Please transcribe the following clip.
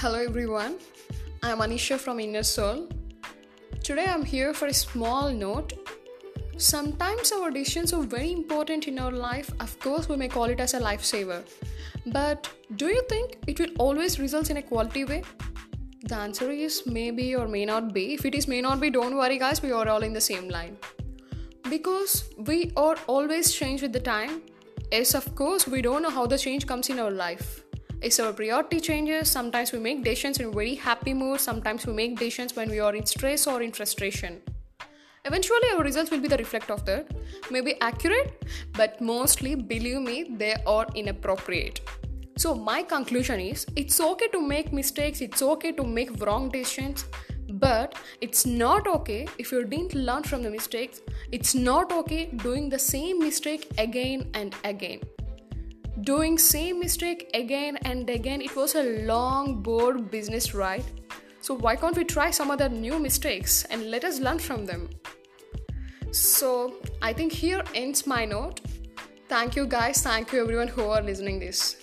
Hello everyone, I'm Anisha from Inner Soul. Today I'm here for a small note. Sometimes our decisions are very important in our life. Of course, we may call it as a lifesaver. But do you think it will always result in a quality way? The answer is maybe or may not be. If it is may not be, don't worry guys, we are all in the same line. Because we are always change with the time. Yes, of course, we don't know how the change comes in our life is our priority changes sometimes we make decisions in a very happy mood sometimes we make decisions when we are in stress or in frustration. Eventually our results will be the reflect of that. Maybe accurate but mostly believe me they are inappropriate. So my conclusion is it's okay to make mistakes it's okay to make wrong decisions but it's not okay if you didn't learn from the mistakes. It's not okay doing the same mistake again and again doing same mistake again and again. It was a long bored business right so why can't we try some other new mistakes and let us learn from them? So i think here ends my note. Thank you guys. Thank you everyone who are listening this